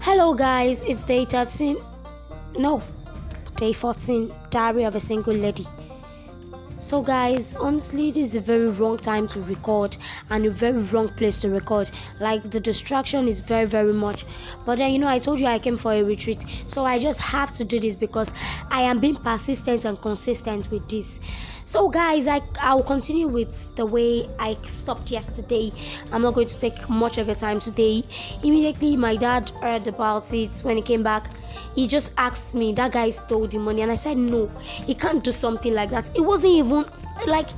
Hello, guys, it's day 13. No, day 14. Diary of a Single Lady. So, guys, honestly, this is a very wrong time to record and a very wrong place to record. Like, the distraction is very, very much. But then, you know, I told you I came for a retreat, so I just have to do this because I am being persistent and consistent with this. So, guys, I I'll continue with the way I stopped yesterday. I'm not going to take much of your time today. Immediately, my dad heard about it when he came back. He just asked me, That guy stole the money, and I said, No, he can't do something like that. It wasn't even like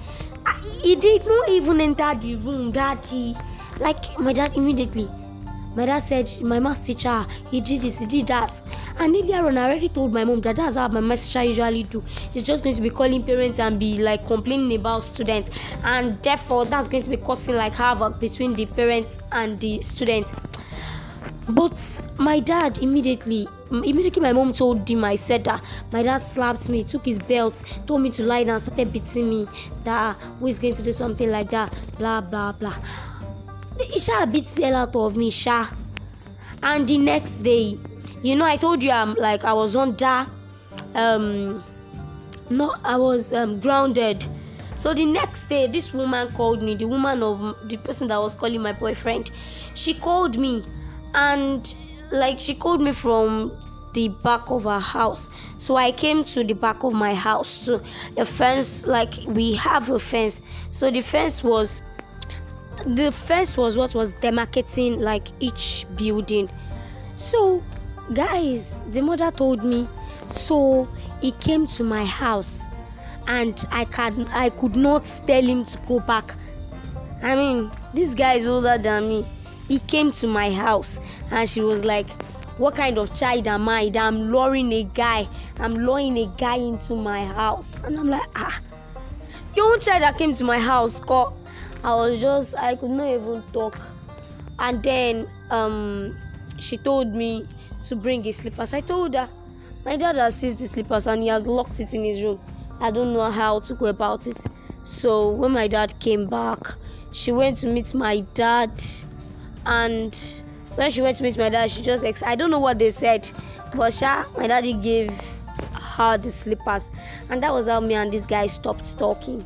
he did not even enter the room, daddy. Like, my dad immediately my dad said my maths teacher he did this he did that and earlier on i already told my mom that that's how my maths teacher usually do. He's just going to be calling parents and be like complaining about students. And therefore that's going to be causing like havoc between the parents and the students. But my dad immediately immediately my mom told him i said that my dad slapped me took his belt told me to lie down started beating me that who is going to do something like that blah blah blah. Isha beat the hell out of me, Sha. And the next day, you know, I told you I'm like I was under um no I was um grounded. So the next day this woman called me, the woman of the person that was calling my boyfriend. She called me and like she called me from the back of her house. So I came to the back of my house. So the fence like we have a fence. So the fence was the fence was what was demarcating like each building so guys the mother told me so he came to my house and i can i could not tell him to go back. I mean this guy is older than me. He came to my house and she was like what kind of child am i? That i'm luring a guy. I'm luring a guy into my house. And i'm like ah your own child that came to my house called I was just I could not even talk. And then um she told me to bring his slippers. I told her my dad has seized the slippers and he has locked it in his room. I don't know how to go about it. So when my dad came back, she went to meet my dad and when she went to meet my dad, she just ex- I don't know what they said, but sha, my daddy gave her the slippers, and that was how me and this guy stopped talking.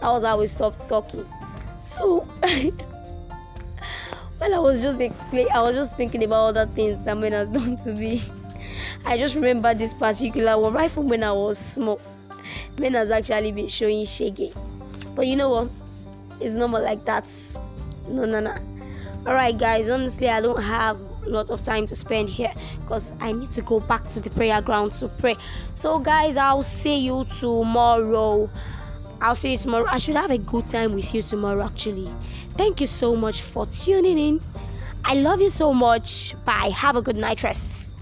That was how we stopped talking. So while I was just explain, I was just thinking about other things that men has done to me. I just remember this particular one right from when I was small. Men has actually been showing shaggy, but you know what? It's normal like that. No, no, no. All right, guys. Honestly, I don't have a lot of time to spend here because I need to go back to the prayer ground to pray. So, guys, I'll see you tomorrow. I'll see you tomorrow. I should have a good time with you tomorrow, actually. Thank you so much for tuning in. I love you so much. Bye. Have a good night rest.